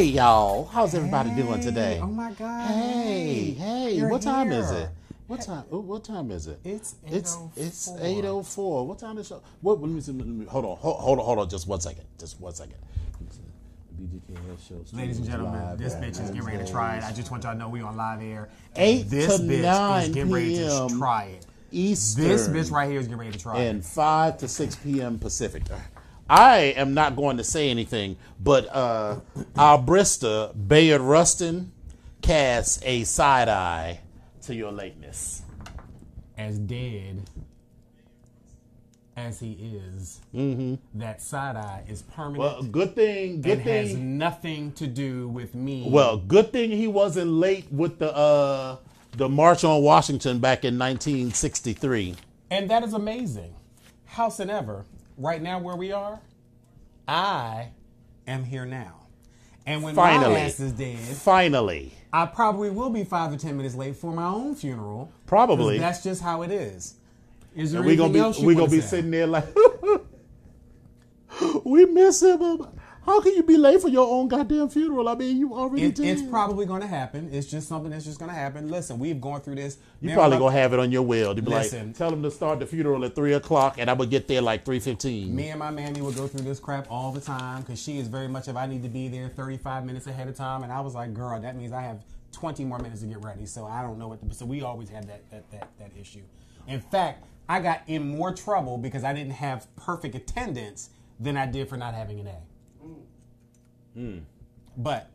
Hey y'all, how's everybody doing today? Oh my God. Hey, hey, You're what time is it? What time? oh, What time is it? It's it's it's 8:04. eight oh four. What time is show? What? Let me see. Let me, hold on. Hold, hold on. Hold on. Just one second. Just one second. Ladies and gentlemen, this bitch is getting ready to try it. I just want y'all to know we on live air. Eight this to bitch nine is getting ready to PM try it. Eastern. This bitch right here is getting ready to try it. and 5 to 6 p.m. Pacific. I am not going to say anything, but uh, our Brista, Bayard Rustin, casts a side eye to your lateness. As dead as he is, that side eye is permanent Well, good thing, good and has nothing to do with me. Well, good thing he wasn't late with the uh, the March on Washington back in 1963. And that is amazing. Howsoever, right now where we are, I am here now. And when Finally. my ass is dead, Finally, I probably will be five or ten minutes late for my own funeral. Probably. That's just how it is. Is there we gonna be else we gonna be say? sitting there like we miss him. How can you be late for your own goddamn funeral? I mean, you already It, did. it's probably going to happen. It's just something that's just going to happen. Listen, we've gone through this. You Man, probably gonna have it on your will. To be Listen. like, tell them to start the funeral at three o'clock, and I would get there like three fifteen. Me and my mammy would go through this crap all the time because she is very much of I need to be there 35 minutes ahead of time, and I was like, girl, that means I have 20 more minutes to get ready. So I don't know what. To, so we always had that that that that issue. In fact, I got in more trouble because I didn't have perfect attendance than I did for not having an A. But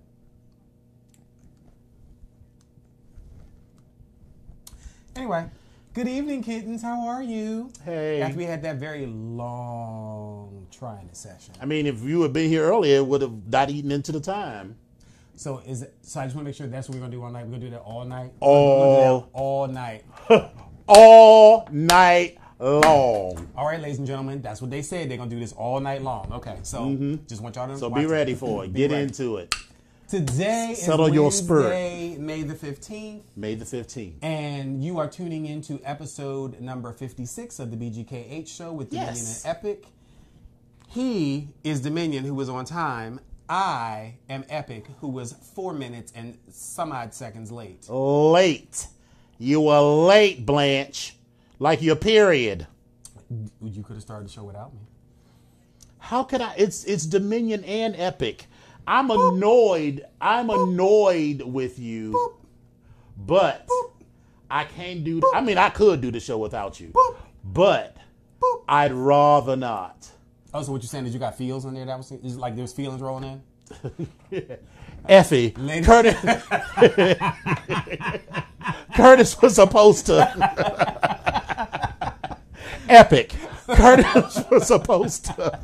anyway, good evening, kittens. How are you? Hey. After we had that very long trying session. I mean, if you had been here earlier, it would have not eaten into the time. So is it, so I just want to make sure that's what we're gonna do all night. We're gonna do that all night. All- We're gonna do that all night. All night long. All right, ladies and gentlemen, that's what they said. They're gonna do this all night long. Okay, so just want y'all to Mm-hmm. So be ready for it. Get ready. into it. Today Settle is your spirit. Wednesday, May the fifteenth. May the fifteenth. And you are tuning into episode number 56 of the BGKH show with Dominion Yes. and Epic. He is Dominion, who was on time. I am Epic, who was four minutes and some odd seconds late. Late. You were late, Blanche. Like your period. You could have started the show without me. How could I? It's it's Dominion and Epic. I'm annoyed. I'm annoyed with you, but I can't do. I mean, I could do the show without you, but I'd rather not. Oh, so what you're saying is you got feels in there? That was is like there's feelings rolling in. Effie, Ladies- Curtis. Curtis was supposed to. Epic. Curtis was supposed to.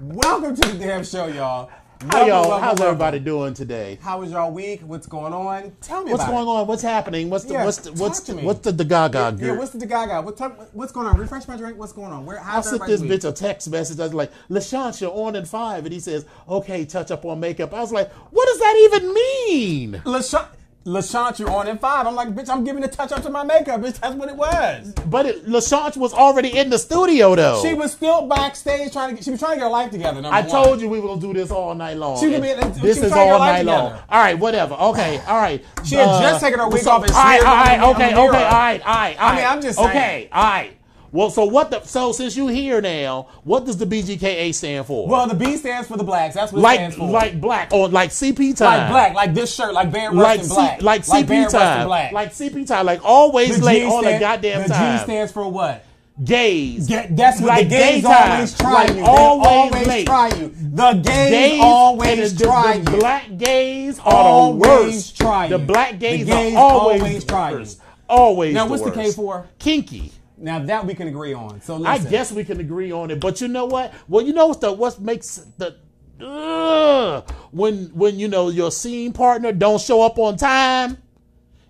Welcome to the damn show, y'all. How Welcome, y'all? welcome, How's welcome. everybody doing today? How was y'all week? What's going on? Tell me What's about going it. on? What's happening? What's the Yeah, what's the, talk what's to the, me. what's the, the Gaga Yeah, group? what's the Gaga? What talk, what's going on? Refresh my drink. What's going on? Where? I How's sent everybody's this week? bitch a text message that's like, LaShawn, you're on in five. And he says, okay, touch up on makeup. I was like, what does that even mean? LaShawn, LaShawn, you're on in five. I'm like, bitch, I'm giving a touch up to my makeup. Bitch, that's what it was. But it, LaShawn was already in the studio, though. She was still backstage trying to get, she was trying to get her life together. I one. told you we were gonna do this all night long. She could be- And she this was is trying to get all night long. All right, whatever. Okay, all right. She had just uh, taken her wig so- off and all right, all right, okay, okay, all right, right, all I mean. I'm just saying. okay, all right. Well, so what the so since you here now, what does the BGKA stand for? Well, the B stands for the blacks. That's what it stands for. like black or like CP time. like black, like this shirt, like Van Like, Rustin C- black, like CP Van Rustin time, black. like CP time, like always the late G all the goddamn the time. The G stands for what? gays. Ga- that's what Like the gays daytime. always try Like you. Always always late. try you. The gays, Gays always the, try the you. black gays are Always the worst. try you. The black gays, The gays are always, always the try you. Always. Now, the what's the K for? Kinky. Now that we can agree on. So I guess we can agree on it, but you know what? Well, you know what's the what makes the ugh, when when you know your scene partner don't show up on time,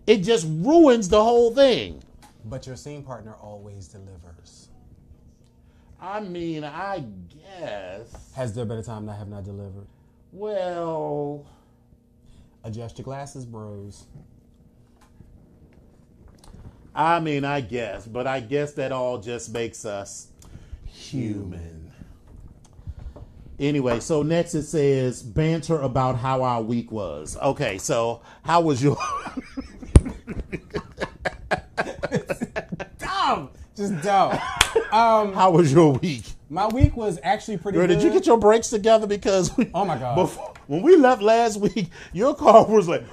it just ruins the whole thing. But your scene partner always delivers. I mean, I guess. Has there been a time that I have not delivered? Well, Adjust your glasses, bros. I mean, I guess, but I guess that all just makes us human. Anyway, so next it says banter about how our week was. Okay, so how was your? Dumb, just dumb. Um, how was your week? my week was actually pretty Girl, good. did you get your breaks together? Because we, Oh, my God. before, when we left last week, your car was like.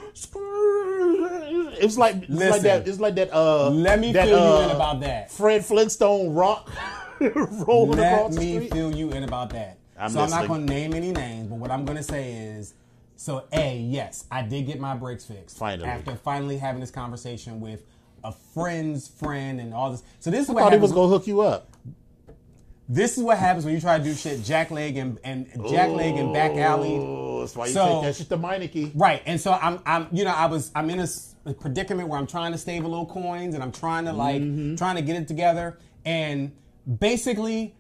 Like it's like Listen. that. It's like that. Uh, Let me that, fill you uh, in about that. Fred Flintstone rock rolling Let across the Let me street. fill you in about that. I'm so I'm not going to name any names, but what I'm going to say is, so a yes, I did get my brakes fixed Finally. after finally having this conversation with a friend's friend and all this. So this is I what thought he was gonna hook you up. This is what happens when you try to do shit jack leg and and jack leg and back alley. Oh, that's why you So- take that shit to Meineke. Right, and so I'm, I'm, you know, I was, I'm in a predicament where I'm trying to save a little coins and I'm trying to like, Mm-hmm. trying to get it together. And basically,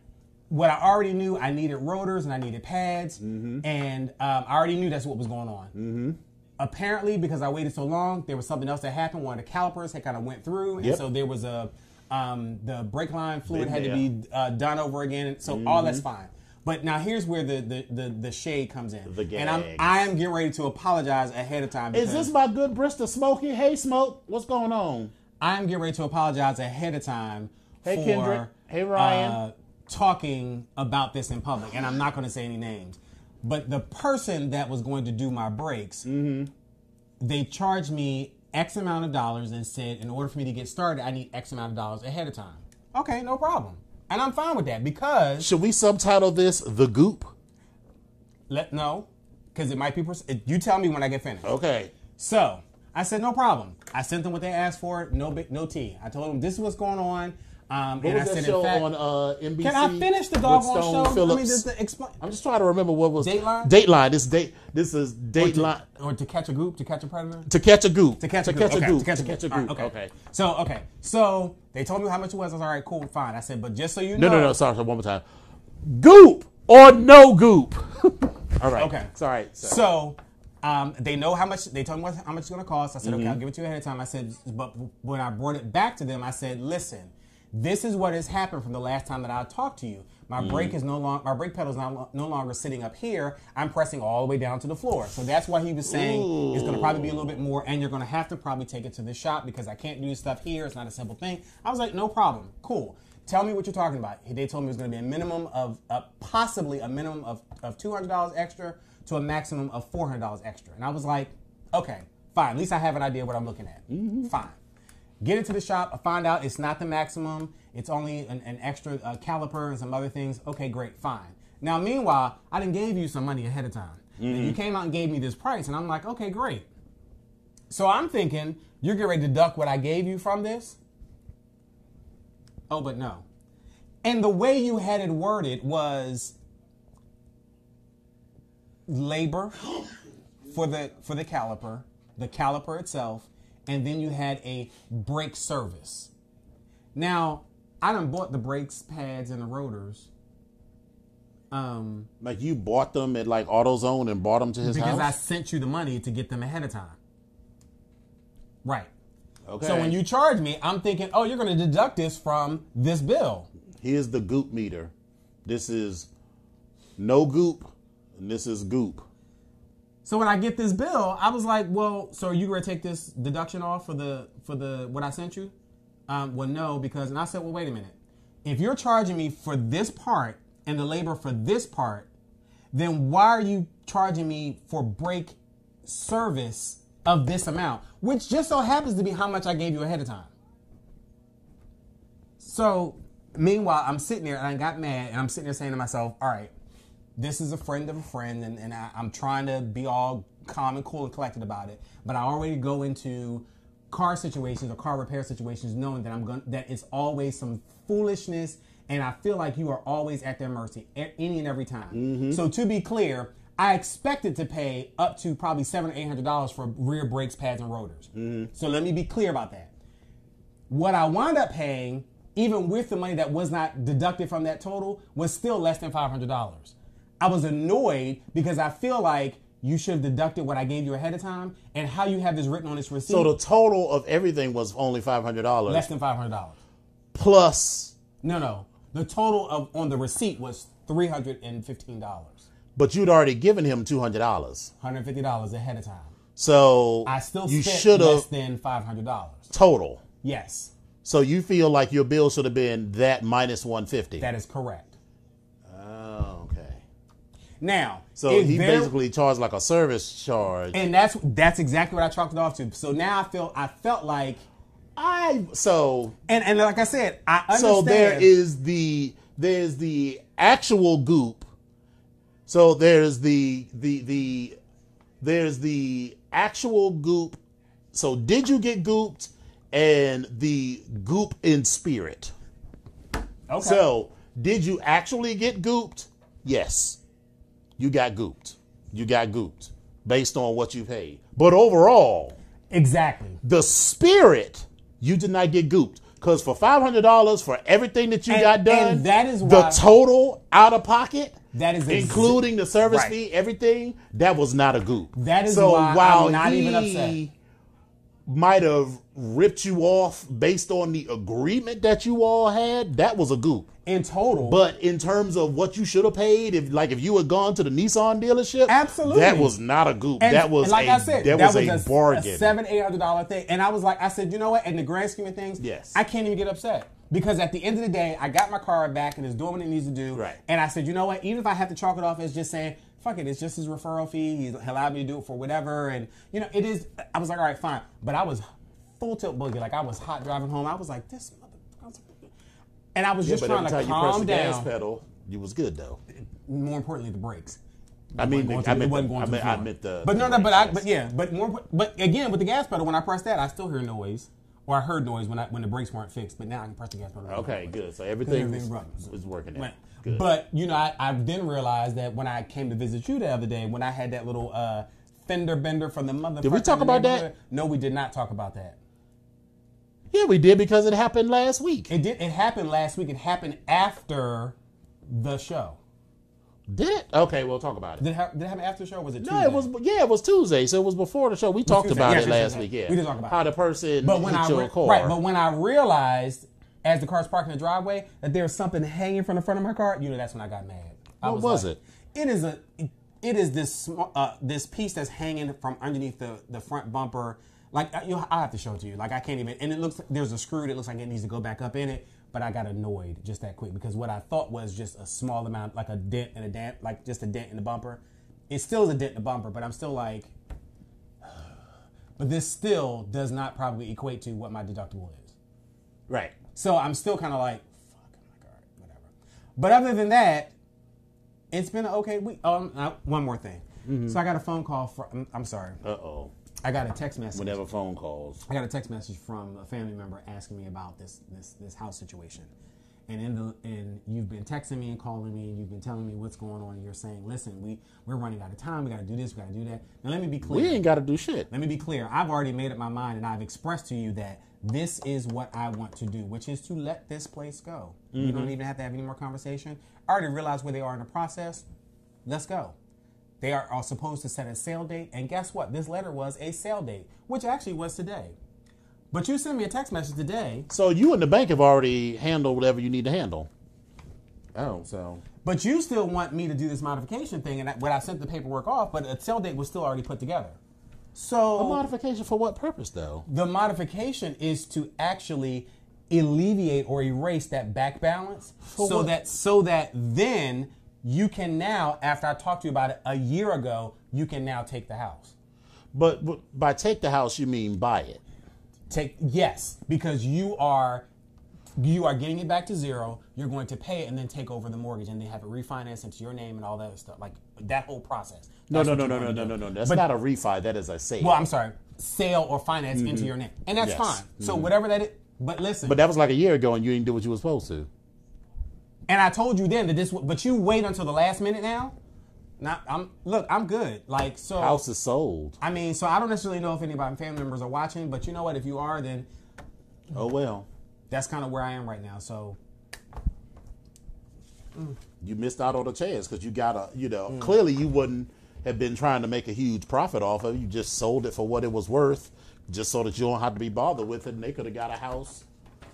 what I already knew, I needed rotors and I needed pads, Mm-hmm. and um, I already knew that's what was going on. Apparently, because I waited so long, there was something else that happened. One of the calipers had kind of went through, and Yep. so there was a, um, the brake line fluid had to be uh, done over again. So all that's fine. But now here's where the the, the, the shade comes in, The and I'm. I am getting ready to apologize ahead of time. Is this my good Bristol Smoky? Hey, Smoke, what's going on? I am getting ready to apologize ahead of time Hey, for Kendrick. Hey, Ryan. uh, talking about this in public, and I'm not going to say any names. But the person that was going to do my brakes, Mm-hmm. they charged me X amount of dollars and said, in order for me to get started, I need X amount of dollars ahead of time. Okay, no problem, and I'm fine with that because Should we subtitle this "The Goop"? let no, because it might be. pers- You tell me when I get finished. Okay. So I said, no problem. I sent them what they asked for. No big, no tea. I told them this is what's going on. Um, What and was I that show fact, on uh, NBC? can I finish the doggone show? I mean, just explain. I'm just trying to remember what was Dateline? Dateline. This date. This is Or Dateline. to, or to catch a goop. to catch a predator. To catch a goop. To catch a to goop. catch a okay, goop. To catch a To goop. right, Okay. So okay. So they told me how much it was. I was all right, cool, fine. I said, but just so you No, know, no, no. No, sorry, sorry. One more time. Goop or no goop. All right. Okay. It's all right. sir. So um, they know how much they told me what, how much it's going to cost. I said, Mm-hmm. okay, I'll give it to you ahead of time. I said, but when I brought it back to them, I said, listen, this is what has happened from the last time that I talked to you. My Mm-hmm. brake is no longer my brake pedal is no, no longer sitting up here. I'm pressing all the way down to the floor. So that's why he was saying it's going to probably be a little bit more, and you're going to have to probably take it to the shop because I can't do this stuff here. It's not a simple thing. I was like, no problem, cool. Tell me what you're talking about. They told me it was going to be a minimum of uh, possibly a minimum of, of $200 extra to a maximum of $400 extra. And I was like, okay, fine. At least I have an idea what I'm looking at. Fine. Get into the shop. Find out it's not the maximum. It's only an, an extra uh, caliper and some other things. Okay, great, fine. Now, meanwhile, I didn't gave you some money ahead of time. And you came out and gave me this price, and I'm like, okay, great. So I'm thinking you're getting ready to deduct what I gave you from this. Oh, but no. And the way you had it worded was labor for the for the caliper, the caliper itself, and then you had a brake service. Now, I done bought the brakes pads and the rotors. Um, like you bought them at like AutoZone and bought them to his house? because I sent you the money to get them ahead of time. Right. okay. So when you charge me, I'm thinking, oh, you're going to deduct this from this bill. here's the goop meter. This is no goop, and this is goop. So when I get this bill, I was like, well, so are you to take this deduction off for the for the what I sent you? Um, well, no, because and I said, well, wait a minute. If you're charging me for this part and the labor for this part, then why are you charging me for break service of this amount, which just so happens to be how much I gave you ahead of time? So, meanwhile, I'm sitting there and I got mad and I'm sitting there saying to myself, all right, this is a friend of a friend and, and I, I'm trying to be all calm and cool and collected about it. But I already go into car situations or car repair situations knowing that I'm going that it's always some foolishness and I feel like you are always at their mercy any and every time. Mm-hmm. So to be clear, I expected to pay up to probably seven or eight hundred dollars for rear brakes, pads, and rotors. Mm-hmm. So let me be clear about that what I wound up paying, even with the money that was not deducted from that total, was still less than $500. I was annoyed because I feel like you should have deducted what I gave you ahead of time and how you have this written on this receipt. So the total of everything was only five hundred dollars less than $500. plus. No, no. The total of on the receipt was $315. but you'd already given him two hundred dollars. Hundred fifty dollars ahead of time. So I still you spent should less have than five hundred dollars. total. Yes, So you feel like your bill should have been that minus one fifty. that is correct. Now, So he there- basically charged like a service charge. and that's that's exactly what I chalked it off to. So now I feel I felt like, I so and and like I said, I understand. so there is the there's the actual goop. So there's the the the there's the actual goop. So did you get gooped and the goop in spirit? okay. So did you actually get gooped? Yes. You got gooped. You got gooped based on what you paid. But overall, exactly. the spirit, you did not get gooped. Because for five hundred dollars for everything that you And- got done, and that is the total out of pocket, That is including the service Right. fee, everything, that was not a goop. That is so why I'm not he even upset. Might have ripped you off based on the agreement that you all had. That was a goop. In total, But in terms of what you should have paid, if like if you had gone to the Nissan dealership, Absolutely. that was not a goop. And- that was like a, I said, that, was, a, bargain. a seven, eight hundred dollar thing. And I was like, I said, you know what? In the grand scheme of things, Yes. I can't even get upset because at the end of the day, I got my car back and it's doing what it needs to do. Right. And I said, you know what? Even if I have to chalk it off as just saying, fuck it, it's just his referral fee. He's he allowed me to do it for whatever. And you know, it is. I was like, all right, fine. But I was full tilt boogie. Like I was hot driving home. I was like, this mother. And I was just but trying to time you calm the gas down. pedal, you was good though. More importantly, the brakes. I mean, I meant, wasn't the, going I to meant, I meant the. But no, no, but I, but yeah, but more, but again, with the gas pedal, when I press that, I still hear noise, or I heard noise when I when the brakes weren't fixed. But now I can press the gas pedal. Okay, good. So everything, was, runs. was working. Out. Right. Good. But you know, I, I then realized that when I came to visit you the other day, when I had that little uh, fender bender from the mother. Did we talk about that? No, we did not talk about that. yeah, we did because it happened last week. It did. It happened last week. It happened after the show. Did it? Okay, we'll talk about it. Did it, ha- did it happen after the show? Or was it? No, it was yeah, it was Tuesday, so it was before the show. We talked Tuesday. about Yes, it last week. Yeah, We did talk about how it. the person But when hit I your car. right, but when I realized as the car's parked in the driveway that there was something hanging from the front of my car, you know, that's when I got mad. I What was like, it? It is a, it is this uh, this piece that's hanging from underneath the the front bumper. Like I- you, I have to show it to you. Like I can't even. And it looks there's a screw that looks like it needs to go back up in it. But I got annoyed just that quick because what I thought was just a small amount, like a dent and a dent, like just a dent in the bumper. It still is a dent in the bumper, but I'm still like, but this still does not probably equate to what my deductible is. right, So I'm still kind of like, fuck, I'm like, all right, whatever. But other than that, it's been an okay week. Um, uh, one more thing. So I got a phone call from. I'm, I'm sorry. uh oh. I got a text message. Whenever phone calls, I got a text message from a family member asking me about this this this house situation. And in the and you've been texting me and calling me and you've been telling me what's going on and you're saying, listen, we we're running out of time. We got to do this. We got to do that. Now let me be clear. we ain't got to do shit. Let me be clear. I've already made up my mind and I've expressed to you that this is what I want to do, which is to let this place go. You don't mm-hmm. even have to have any more conversation. I already realized where they are in the process. Let's go. They are, are supposed to set a sale date, and guess what? This letter was a sale date, which actually was today. But you sent me a text message today, So you and the bank have already handled whatever you need to handle. Oh, so but you still want me to do this modification thing, and I, when I sent the paperwork off, but a sale date was still already put together. So a modification for what purpose though? The modification is to actually alleviate or erase that back balance so what? that so that then you can now after I talked to you about it a year ago, you can now take the house. But, but by take the house, you mean buy it. Take yes, because you are you are getting it back to zero. You're going to pay it and then take over the mortgage and then have it refinanced into your name and all that stuff. Like that whole process. No, no, no, no, no, no, no, no. That's But- not a refi. That is a sale. Well, I'm sorry, sale or finance into your name, and that's Mm-hmm. Yes. fine. So whatever that is. But listen, but that was like a year ago, and you didn't do what you were supposed to. And I told you then that this, but you wait until the last minute now. Not, I'm look, I'm good. Like so, House is sold. I mean, so I don't necessarily know if anybody family members are watching, but you know what? If you are, then Oh well, that's kind of where I am right now. So you missed out on a chance because you got a. You Mm. know, clearly you wouldn't have been trying to make a huge profit off of. You just sold it for what it was worth, just so that you don't have to be bothered with it. And they could have got a house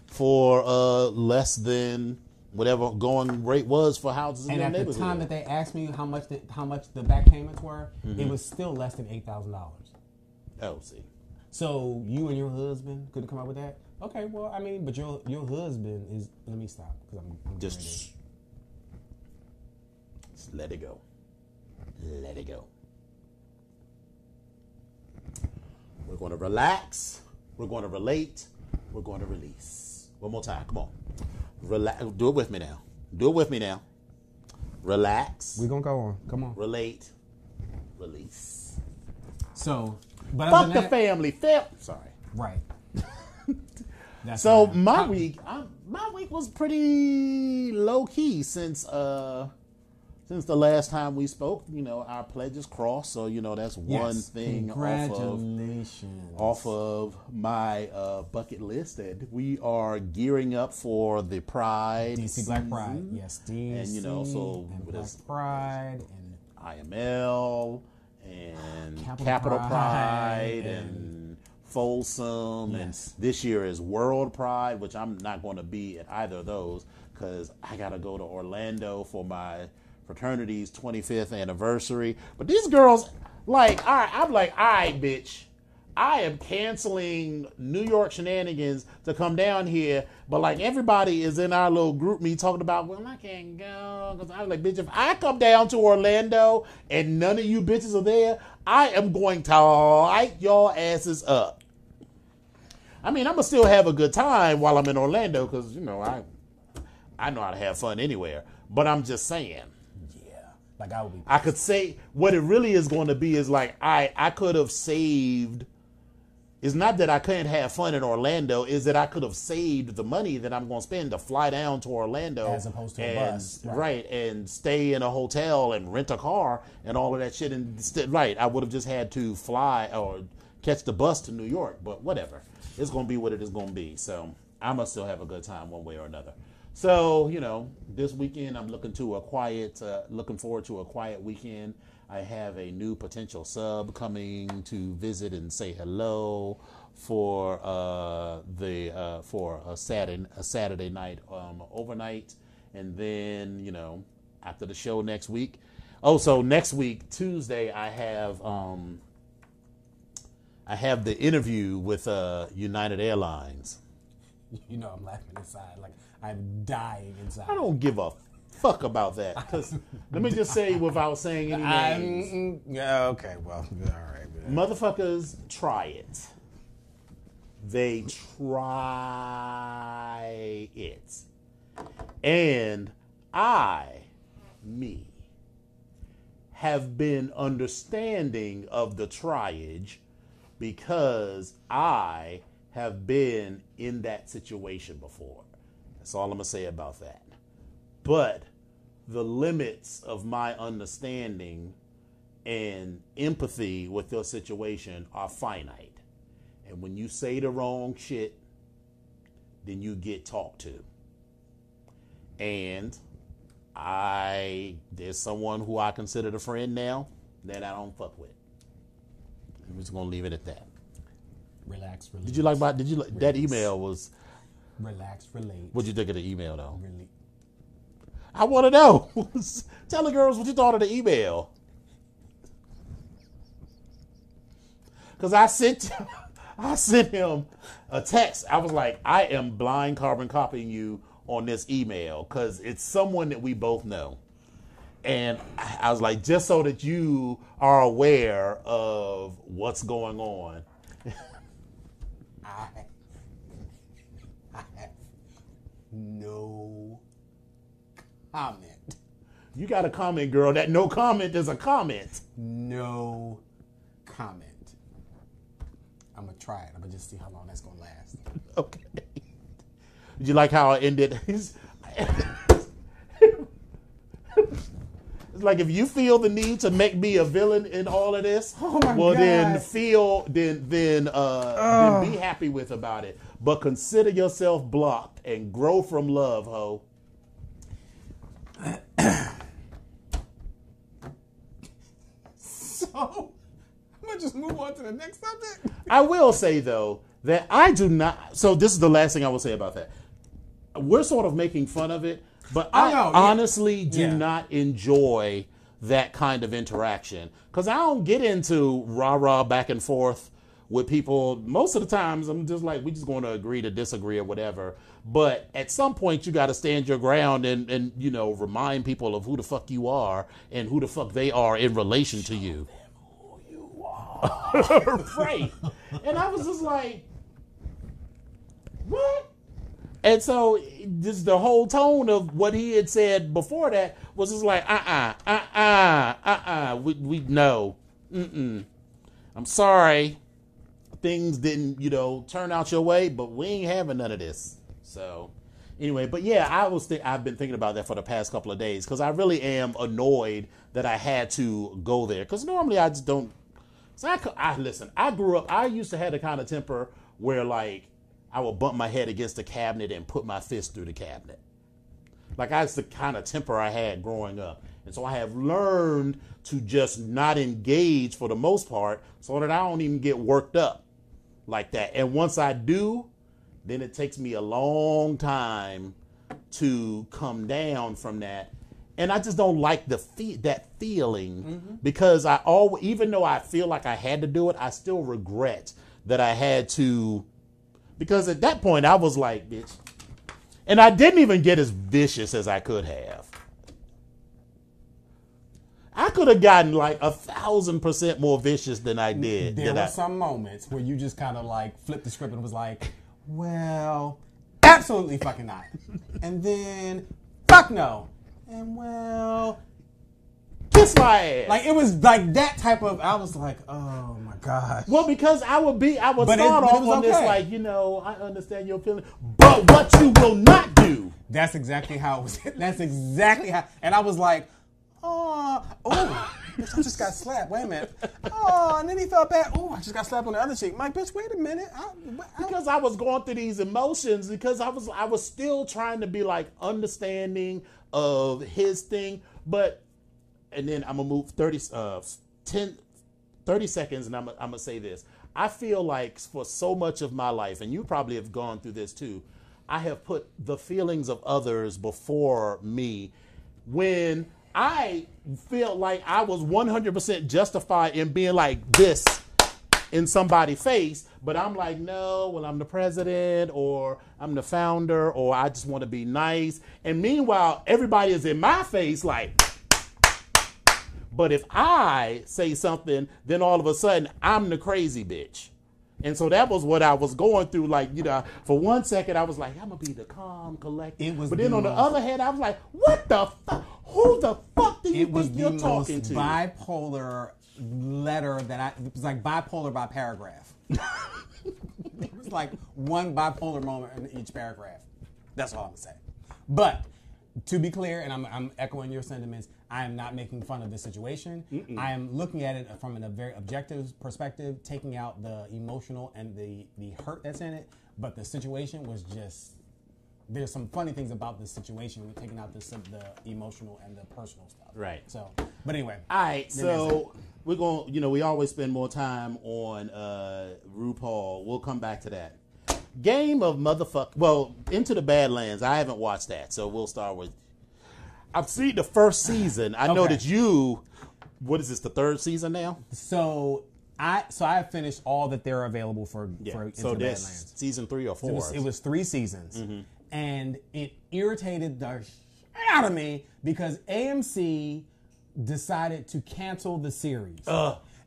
for uh less than whatever going rate was for houses in And the at the time that they asked me how much the, how much the back payments were, Mm-hmm. it was still less than eight thousand dollars. oh, see, So you and your husband could come up with that? Okay, well, I mean, but your your husband is. Let me stop because I'm, I'm just, just let it go. Let it go. We're going to relax. We're going to relate. We're going to release. One more time. Come on. Relax. Do it with me now. Do it with me now. Relax. We're gonna go on. Come on. relate. Release. So, but Fuck the that, family. Fam- Sorry. right. That's So my How- week, I, my week was pretty low key since uh since the last time we spoke. You know, our pledges crossed, so you know that's one Yes. thing off of off of my uh, bucket list that we are gearing up for the Pride DC Black Pride. Yes, DC. And, you know, so and Black Pride and IML and Capital Capital, Pride Pride, and- and Folsom Yes. and this year is World Pride, which I'm not going to be at either of those because I got to go to Orlando for my fraternity's 25th anniversary. But these girls, like, right, I'm like, right, bitch. I am canceling New York shenanigans to come down here, but like everybody is in our little group me talking about, well, I can't go because I was like, bitch, if I come down to Orlando and none of you bitches are there, I am going to light your asses up. I mean, I'm gonna still have a good time while I'm in Orlando because you know I, I know how to have fun anywhere. But I'm just saying. Like I would be. I could say what it really is going to be is like I I could have saved. It's not that I couldn't have fun in Orlando. Is that I could have saved the money that I'm going to spend to fly down to Orlando As opposed to a bus, right. right. and stay in a hotel and rent a car and all of that shit. And st- right, I would have just had to fly or catch the bus to New York. But whatever, it's going to be what it is going to be. So I must still have a good time one way or another. So you know, this weekend I'm looking to a quiet, uh, looking forward to a quiet weekend. I have a new potential sub coming to visit and say hello for uh, the uh, for a Saturday a Saturday night um, overnight, and then you know after the show next week. Oh, so next week Tuesday I have um, I have the interview with uh, United Airlines. You know, I'm laughing inside. Like I'm dying inside. I don't give a fuck about that. Because let me just say without saying any names, mm, yeah, okay, well, all right. man. motherfuckers try it. They try it. And I, me, have been understanding of the triage because I have been in that situation before. That's all I'm going to say about that. But the limits of my understanding and empathy with your situation are finite. And when you say the wrong shit, then you get talked to. And I there's someone who I consider a friend now that I don't fuck with. I'm just gonna leave it at that. Relax, relate. Did you like my? Did you like that email? Was relax, relate? what'd you think of the email though? Really? I want to know. Tell the girls what you thought of the email. Cause I sent, I sent him a text. I was like, I am blind carbon copying you on this email because it's someone that we both know. And I I was like, just so that you are aware of what's going on. I, I have no comment. You got a comment, girl. That no comment is a comment. No comment. I'm gonna try it. I'm gonna just see how long that's gonna last. Okay. Did you like how I ended? It's it's like if you feel the need to make me a villain in all of this, Oh my well then feel then then uh then be happy with about it. But consider yourself blocked and grow from love, ho. So I'm gonna just move on to the next subject. I will say though that I do not. So this is the last thing I will say about that. We're sort of making fun of it, But Oh, I no, yeah. honestly do Yeah. not enjoy that kind of interaction because I don't get into rah rah back and forth with people. Most of the times, I'm just like, we just going to agree to disagree or whatever. But at some point, you got to stand your ground and, and you know remind people of who the fuck you are and who the fuck they are in relation to you. right. And I was just like, what? And so just the whole tone of what he had said before that was just like, uh uh, uh uh, uh uh, we, we no. Mm-mm. I'm sorry. Things didn't, you know, turn out your way, but we ain't having none of this. So anyway, but yeah, I was th- I've been thinking about that for the past couple of days because I really am annoyed that I had to go there because normally I just don't so I, I listen. I grew up. I used to have the kind of temper where like I would bump my head against the cabinet and put my fist through the cabinet. Like that's the kind of temper I had growing up, and so I have learned to just not engage for the most part, so that I don't even get worked up like that. And once I do, then it takes me a long time to come down from that. And I just don't like the fe- that feeling mm-hmm. because I all even though I feel like I had to do it, I still regret that I had to because at that point I was like, bitch. And I didn't even get as vicious as I could have. I could have gotten like a thousand percent more vicious than I did. There were I- some moments where you just kind of like flipped the script and was like, well, absolutely fucking not. and then, fuck no. And well, kiss my ass. like it was like that type of, I was like, oh my God. Well, because I would be, I would But start it off was on this like, you know, I understand your feeling, but what you will not do. That's exactly how it was. That's exactly how. And I was like, oh, oh, bitch, I just got slapped. Wait a minute. Oh, and then he felt bad. Oh, I just got slapped on the other cheek. Mike, bitch, wait a minute. I, I, Because I was going through these emotions, because I was, I was still trying to be like understanding of his thing, but, and then I'm gonna move 30, uh, 10, 30 seconds, and I'm, I'm gonna say this. I feel like for so much of my life, and you probably have gone through this too, I have put the feelings of others before me when I feel like I was 100% justified in being like this in somebody's face, but I'm like, no, well, I'm the president or I'm the founder or I just want to be nice. And meanwhile, everybody is in my face like, but if I say something, then all of a sudden I'm the crazy bitch. And so that was what I was going through. Like, you know, for one second I was like, I'm gonna be the calm, collected. It was but then the on the most- other hand, I was like, what the fuck? Who the fuck do you think you're talking to? bipolar letter that I. It was like bipolar by paragraph. it was like one bipolar moment in each paragraph. That's all I'm gonna say. But to be clear, and I'm, I'm echoing your sentiments, I am not making fun of this situation. I am looking at it from a very objective perspective, taking out the emotional and the the hurt that's in it. But the situation was just there's some funny things about this situation with taking out the, the emotional and the personal stuff. Right. So, but anyway. All right, so we're going. to You know, we always spend more time on uh, RuPaul. We'll come back to that. Game of motherfuck. Well, Into the Badlands. I haven't watched that, so we'll start with. I've seen the first season. I know that you. What is this? The third season now? So I so I have finished all that they're available for Yeah. for Into so Badlands. season three or four. It was, it was three seasons, Mm-hmm. and it irritated the shit out of me because AMC decided to cancel the series.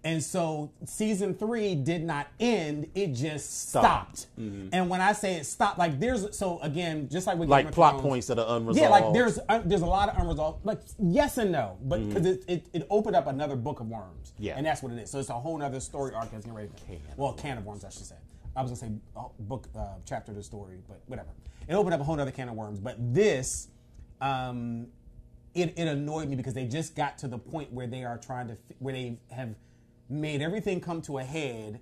And so season three did not end; it just stopped. Stopped. Mm-hmm. And when I say it stopped, like there's so again, just like with like plot Thrones- points that are unresolved. yeah, like there's uh, there's a lot of unresolved, like yes and no, but Mm-hmm. because it, it it opened up another book of worms. Yeah. and that's what it is. So it's a whole other story arc that's getting ready. To, well, can of worms, I should say. I was gonna say uh, book uh, chapter of the story, but whatever. It opened up a whole other can of worms. But this, um, it, it annoyed me because they just got to the point where they are trying to where they have made everything come to a head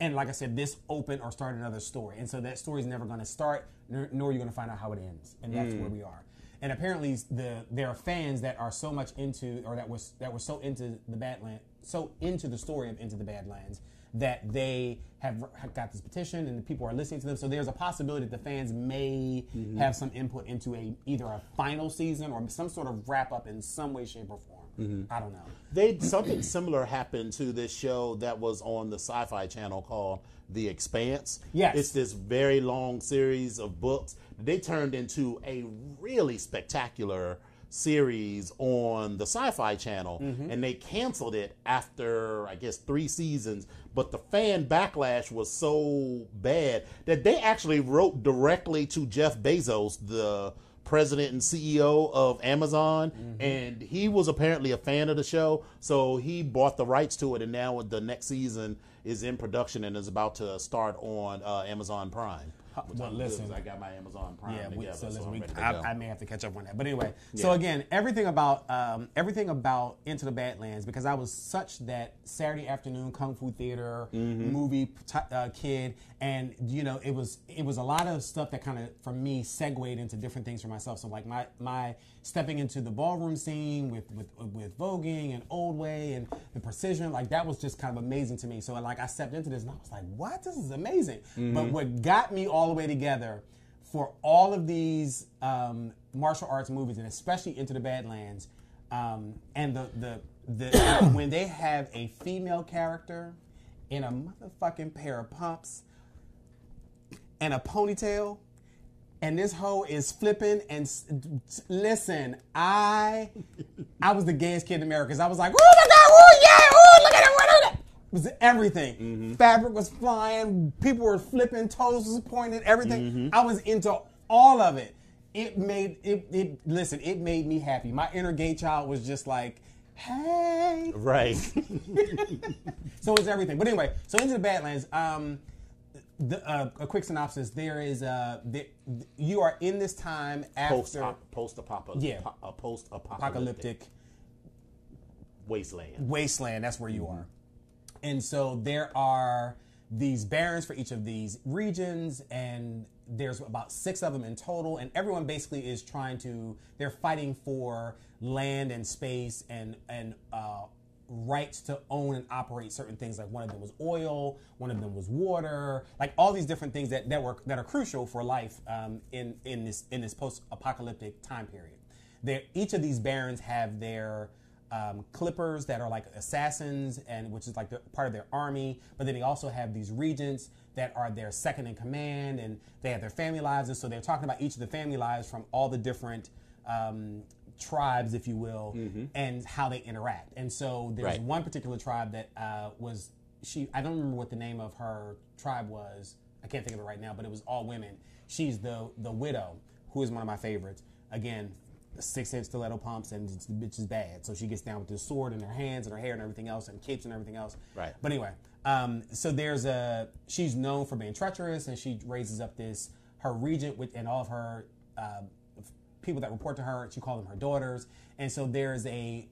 and like I said, this open or start another story. And so that story is never going to start, nor, nor are you going to find out how it ends. And that's where we are. And apparently, the there are fans that are so much into, or that was that were so into the Badlands, so into the story of Into the Badlands, that they have have got this petition and the people are listening to them. So there's a possibility that the fans may Mm-hmm. have some input into a either a final season or some sort of wrap up in some way, shape, or form. Mm-hmm. I don't know. They something similar happened to this show that was on the Sci-Fi Channel called The Expanse. Yes. it's this very long series of books. They turned into a really spectacular series on the Sci-Fi Channel, and they canceled it after I guess three seasons. But the fan backlash was so bad that they actually wrote directly to Jeff Bezos, the president and CEO of Amazon, and he was apparently a fan of the show, so he bought the rights to it, and now the next season is in production and is about to start on uh, Amazon Prime. Well, listen. I got my Amazon Prime Yeah, we, together, so listen, I'm we, I. I may have to catch up on that. But anyway, so again, everything about um, everything about Into the Badlands because I was such that Saturday afternoon kung fu theater Mm-hmm. movie t- uh, kid, and you know it was it was a lot of stuff that kind of for me segued into different things for myself. So like my my stepping into the ballroom scene with with with voguing and old way and the precision like that was just kind of amazing to me. So like I stepped into this and I was like, what? This is amazing. But what got me all the way together for all of these um, martial arts movies, and especially Into the Badlands, um, and the the the when they have a female character in a motherfucking pair of pumps and a ponytail, and this hoe is flipping and s- listen, I I was the gayest kid in America. 'cause I was like, oh my god, oh yeah, oh look at it, it. It was everything. Fabric was flying, people were flipping, toes was pointed, everything. I was into all of it. It made it, it listen, it made me happy. My inner gay child was just like, hey. right. So it's everything. But anyway, so into the Badlands. Um, the, uh, a quick synopsis: There is uh, the, you are in this time after post apocalyptic. Yeah. a post apocalyptic apocalyptic wasteland. wasteland. That's where you are. And so there are these barons for each of these regions, and there's about six of them in total. And everyone basically is trying to, they're fighting for land and space and, and, uh, rights to own and operate certain things. Like one of them was oil one of them was water like all these different things that, that were that are crucial for life um, in in this in this post-apocalyptic time period. There each of these barons have their um, clippers that are like assassins and which is like the, part of their army but then they also have these regents that are their second in command and they have their family lives. And so they're talking about each of the family lives from all the different um, tribes if you will and how they interact. And so there's Right. one particular tribe that uh, was she i don't remember what the name of her tribe was. I can't think of it right now but it was all women. She's the the widow who is one of my favorites. Again six inch stiletto pumps and it's- the bitch is bad. So she gets down with this sword in her hands and her hair and everything else and capes and everything else. Right. but anyway um, so there's a she's known for being treacherous and she raises up this her regent with and all of her uh, people that report to her she call them her daughters. And so there's a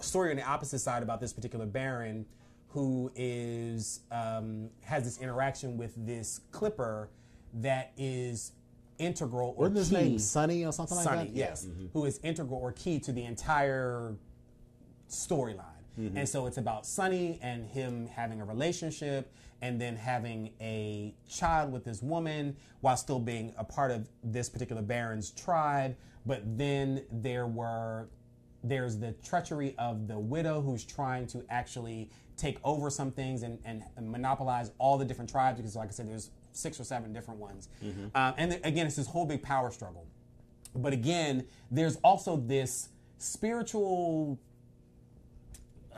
story on the opposite side about this particular baron who is um, has this interaction with this clipper that is integral or Wasn't his name Sunny or something like that? Yes, who is integral or key to the entire storyline. And so it's about Sunny and him having a relationship and then having a child with this woman while still being a part of this particular baron's tribe. But then there were there's the treachery of the widow who's trying to actually take over some things and, and monopolize all the different tribes because like I said, there's six or seven different ones. Um, and th- again, it's this whole big power struggle. But again, there's also this spiritual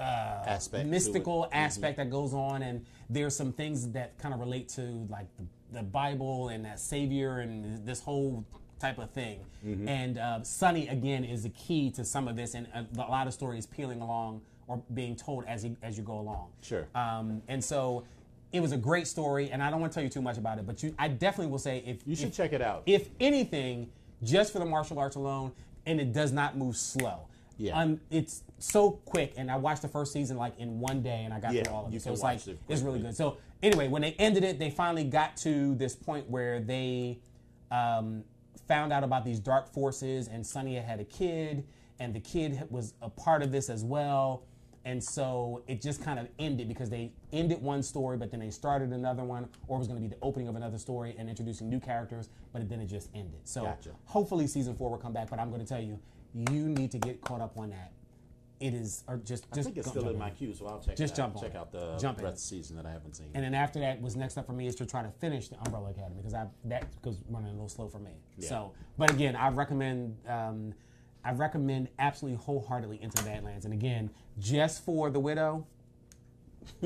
Aspect. to it. mystical aspect that goes on and there's some things that kind of relate to like the, the bible and that savior and this whole type of thing and uh, sunny again is the key to some of this and a, a lot of stories peeling along or being told as you, as you go along Sure. um, and so it was a great story and i don't want to tell you too much about it but you, i definitely will say if You should if- check it out. if anything, just for the martial arts alone, and it does not move slow. Yeah. Um, it's so quick, and I watched the first season like in one day, and I got Yeah, through all of it. So it's like it it's really good. So anyway, when they ended it, they finally got to this point where they um, found out about these dark forces, and Sunny had had a kid, and the kid was a part of this as well. And so it just kind of ended because they ended one story, but then they started another one, or it was going to be the opening of another story and introducing new characters, but then it just ended. So Gotcha. hopefully season four will come back. But I'm going to tell you, you need to get caught up on that. It is, or just, I just think it's still in my queue, so I'll check. Just jump check out the Jump rest of the season that I haven't seen. And then after that, was next up for me is to try to finish the Umbrella Academy because I that was running a little slow for me. Yeah. So, but again, I recommend um, I recommend absolutely wholeheartedly Into the Badlands. And again, just for the widow,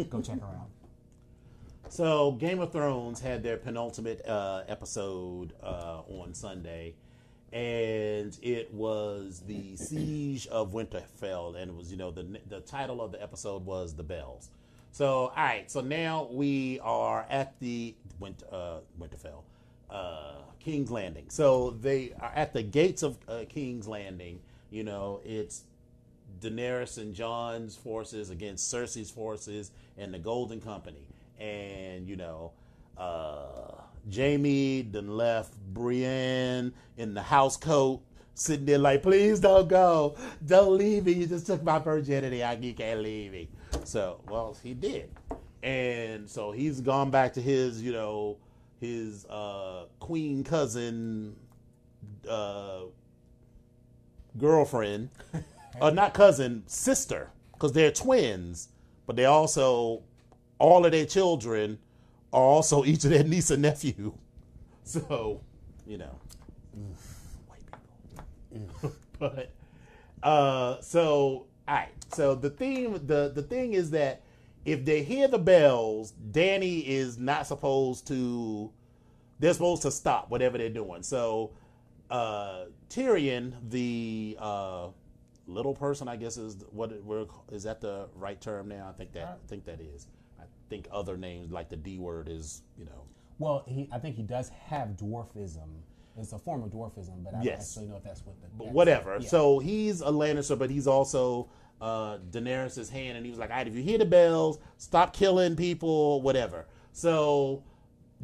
go check her out. So, Game of Thrones had their penultimate uh, episode uh, on Sunday, and it was the Siege of Winterfell, and it was you know the the title of the episode was the Bells. So, all right, so now we are at the Winter, uh, Winterfell, uh, King's Landing. So they are at the gates of uh, King's Landing. You know, it's Daenerys and Jon's forces against Cersei's forces and the Golden Company. And, you know, uh, Jaime then left Brienne in the house coat, sitting there like, please don't go. Don't leave me. You just took my virginity. I, you can't leave me. So, well, he did. And so he's gone back to his, you know, his uh, queen cousin uh, girlfriend, uh, not cousin, sister, because they're twins, but they also, all of their children are also each of their niece and nephew. So, you know, white people. but, uh, so, all right. So the theme, the the thing is that if they hear the bells, Dany is not supposed to. They're supposed to stop whatever they're doing. So uh, Tyrion, the uh, little person, I guess is what it, we're, is that the right term now? I think that I think that is. Think other names like the D word is you know Well, he I think he does have dwarfism. It's a form of dwarfism, but I Yes. don't actually know if that's what the but whatever. Yeah. So he's a Lannister, but he's also uh, Daenerys' hand, and he was like, "All right, if you hear the bells, stop killing people, whatever." So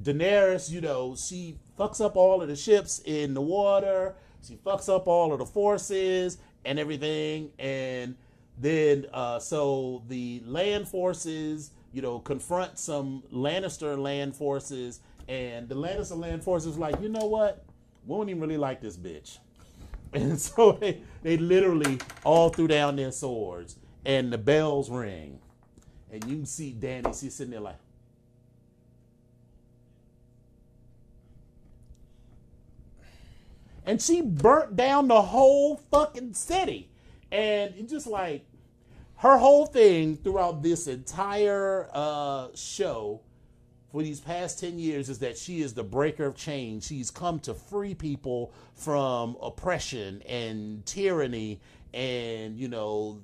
Daenerys, you know, she fucks up all of the ships in the water. She fucks up all of the forces and everything, and then uh, so the land forces, you know, confront some Lannister land forces, and the Lannister land forces like, you know what? We don't even really like this bitch. And so they, they literally all threw down their swords, and the bells ring, and you see Dany. She's sitting there like, and she burnt down the whole fucking city, and it just like her whole thing throughout this entire uh, show for these past 10 years is that she is the breaker of chains. She's come to free people from oppression and tyranny and, you know,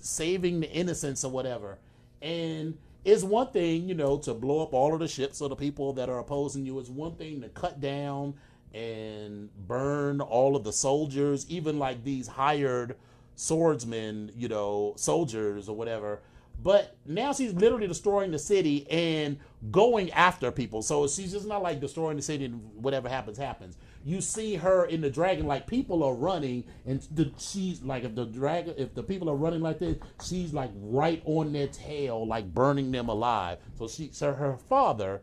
saving the innocents or whatever. And it's one thing, you know, to blow up all of the ships of the people that are opposing you. It's one thing to cut down and burn all of the soldiers, even like these hired swordsmen, you know, soldiers or whatever. But now she's literally destroying the city and going after people. So she's just not like destroying the city and whatever happens, happens. You see her in the dragon, like people are running, and the, she's like, if the dragon, if the people are running like this, she's like right on their tail, like burning them alive. So she, so her father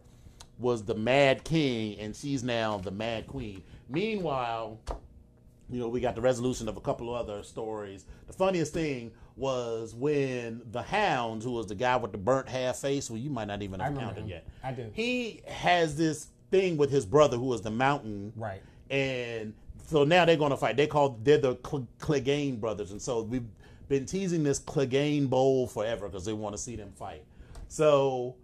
was the Mad King, and she's now the Mad Queen. Meanwhile, you know, we got the resolution of a couple of other stories. The funniest thing was when the Hound, who was the guy with the burnt half face, well, you might not even have counted yet. I do. He has this thing with his brother, who was the Mountain, Right. and so now they're going to fight. They call they're the Cl- Clegane brothers, and so we've been teasing this Clegane Bowl forever because they want to see them fight. So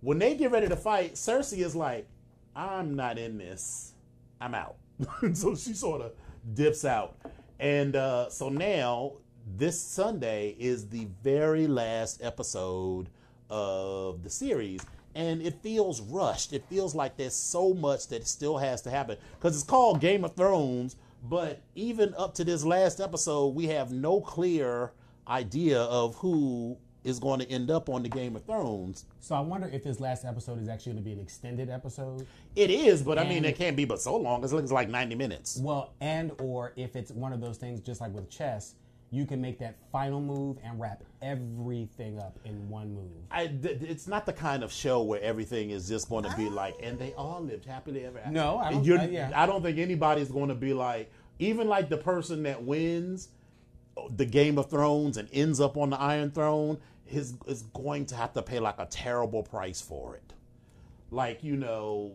when they get ready to fight, Cersei is like, "I'm not in this. I'm out." so she sort of dips out, and uh, so now this Sunday is the very last episode of the series, and it feels rushed. It feels like there's so much that still has to happen because it's called Game of Thrones. But even up to this last episode, we have no clear idea of who is going to end up on the Game of Thrones. So I wonder if this last episode is actually going to be an extended episode. It is, but I mean, it can't be but so long. It looks like 90 minutes. Well, and or if it's one of those things, just like with chess, you can make that final move and wrap everything up in one move. I, th- it's not the kind of show where everything is just going to be like, and they all lived happily ever after. No, I don't- uh, yeah. I don't think anybody's going to be like, even like the person that wins the Game of Thrones and ends up on the Iron Throne is is going to have to pay like a terrible price for it. Like you know,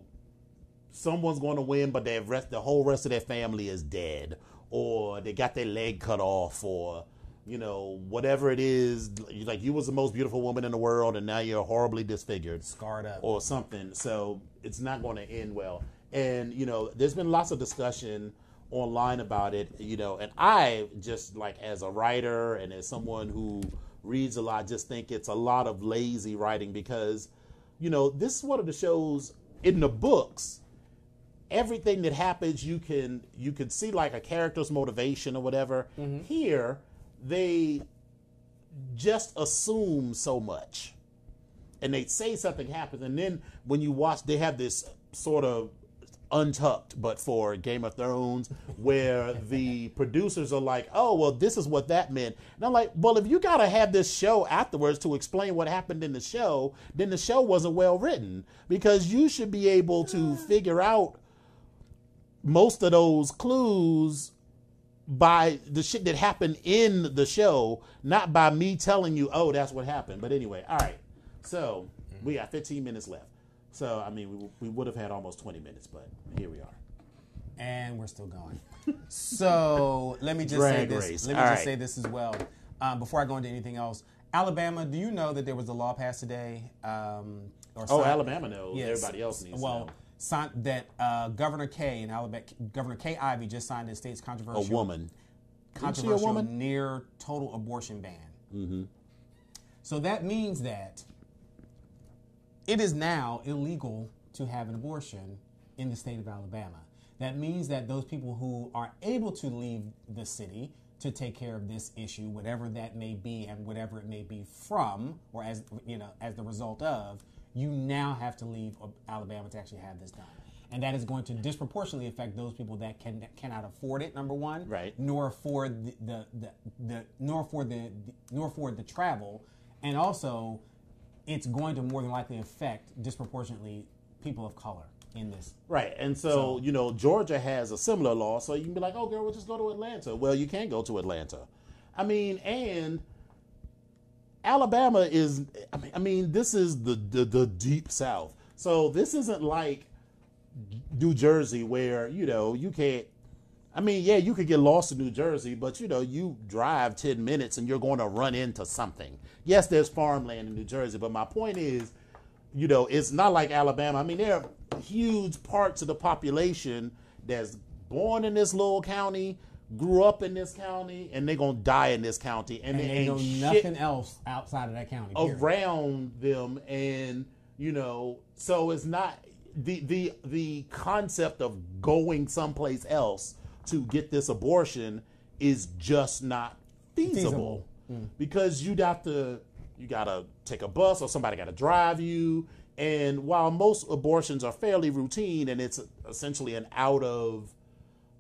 someone's going to win, but their rest, the whole rest of their family is dead, or they got their leg cut off, or you know whatever it is. Like you was the most beautiful woman in the world, and now you're horribly disfigured, Scarred up. or something. So it's not going to end well. And you know, there's been lots of discussion online about it. You know, and I just like as a writer and as someone who reads a lot, just think it's a lot of lazy writing because, you know, this is one of the shows in the books. Everything that happens, you can you can see like a character's motivation or whatever. Mm-hmm. Here, they just assume so much and they say something happens, and then when you watch, they have this sort of untucked, but for Game of Thrones, where the producers are like, "Oh, well, this is what that meant," and I'm like, "Well, if you gotta have this show afterwards to explain what happened in the show, then the show wasn't well written because you should be able to figure out most of those clues." by the shit that happened in the show, not by me telling you, oh, that's what happened. But anyway, all right. So we got 15 minutes left. So I mean, we, we would have had almost 20 minutes, but here we are. and we're still going. so let me just say this. race. Let me All just right. say this as well. Um, before I go into anything else, Alabama. Do you know that there was a law passed today? Um, or Oh, Alabama knows. Yes. Everybody else needs well, to know. signed, that uh, Governor Kay in Alabama, Governor Kay Ivey just signed the state's controversial A controversial woman. Isn't a controversial woman? near total abortion ban. Mm-hmm. So that means that it is now illegal to have an abortion in the state of Alabama. That means that those people who are able to leave the city to take care of this issue, whatever that may be and whatever it may be from, or as you know, as the result of, you now have to leave Alabama to actually have this done. And that is going to disproportionately affect those people that can that cannot afford it. Number one, Right. nor afford the, the, the, the nor afford the, nor afford the travel, and also it's going to more than likely affect disproportionately people of color in this. Right. And so, you know, Georgia has a similar law, so you can be like, oh, girl, we'll just go to Atlanta. Well, you can't go to Atlanta. I mean, and Alabama is, I mean, I mean this is the, the, the deep South. So this isn't like New Jersey where, you know, you can't. I mean, yeah, you could get lost in New Jersey, but you know, you drive 10 minutes and you're going to run into something. Yes, there's farmland in New Jersey, but my point is, you know, it's not like Alabama. I mean, there are huge parts of the population that's born in this little county, grew up in this county, and they're going to die in this county. And, And there ain't know shit nothing else outside of that county. period. around them and you know so it's not the the the concept of going someplace else to get this abortion is just not feasible, Feasible. because you'd have to you gotta take a bus or somebody gotta drive you and while most abortions are fairly routine and it's essentially an out of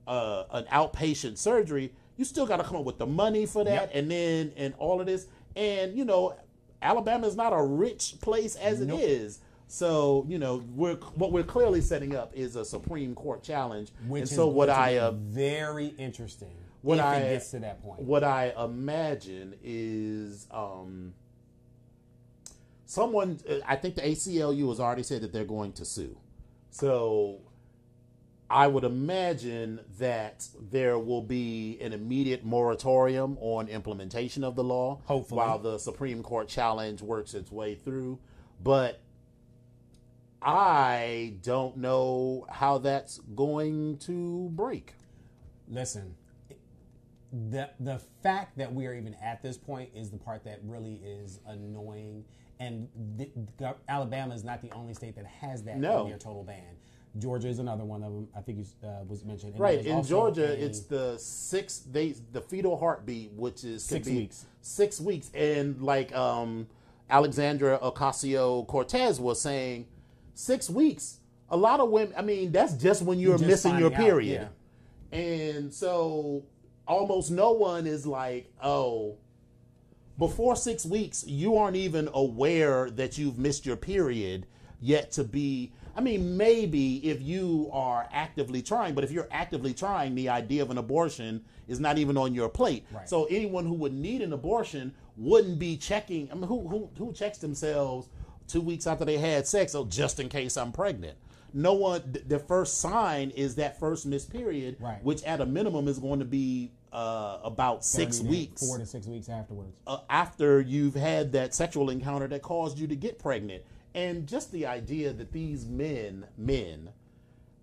uh, an outpatient surgery, you still got to come up with the money for that, Yep. and then and all of this, and you know, Alabama is not a rich place as it is. So you know, we're what we're clearly setting up is a Supreme Court challenge, which and is so what I uh, very interesting what I it gets to that point. what I imagine is um, someone. I think the ACLU has already said that they're going to sue. So I would imagine that there will be an immediate moratorium on implementation of the law, Hopefully. while the Supreme Court challenge works its way through. But I don't know how that's going to break. Listen, the the fact that we are even at this point is the part that really is annoying. And the, the- Alabama is not the only state that has that No. near total ban. Georgia is another one of them. I think you, uh, was mentioned. And Right in Georgia, a- it's the six they the fetal heartbeat, which is Six weeks. Six weeks, and like um, Alexandria Ocasio Cortez was saying, six weeks. A lot of women. I mean, that's just when you're Just missing your finding out, period, and so almost no one is like, oh, before six weeks, you aren't even aware that you've missed your period yet to be. I mean, maybe if you are actively trying, but if you're actively trying, the idea of an abortion is not even on your plate. Right. So anyone who would need an abortion wouldn't be checking. I mean, who who who checks themselves two weeks after they had sex? Oh, just in case I'm pregnant. No one. th- The first sign is that first missed period, Right. which at a minimum is going to be uh, about six 30 weeks four to six weeks afterwards. uh, after you've had that sexual encounter that caused you to get pregnant. And just the idea that these men, men,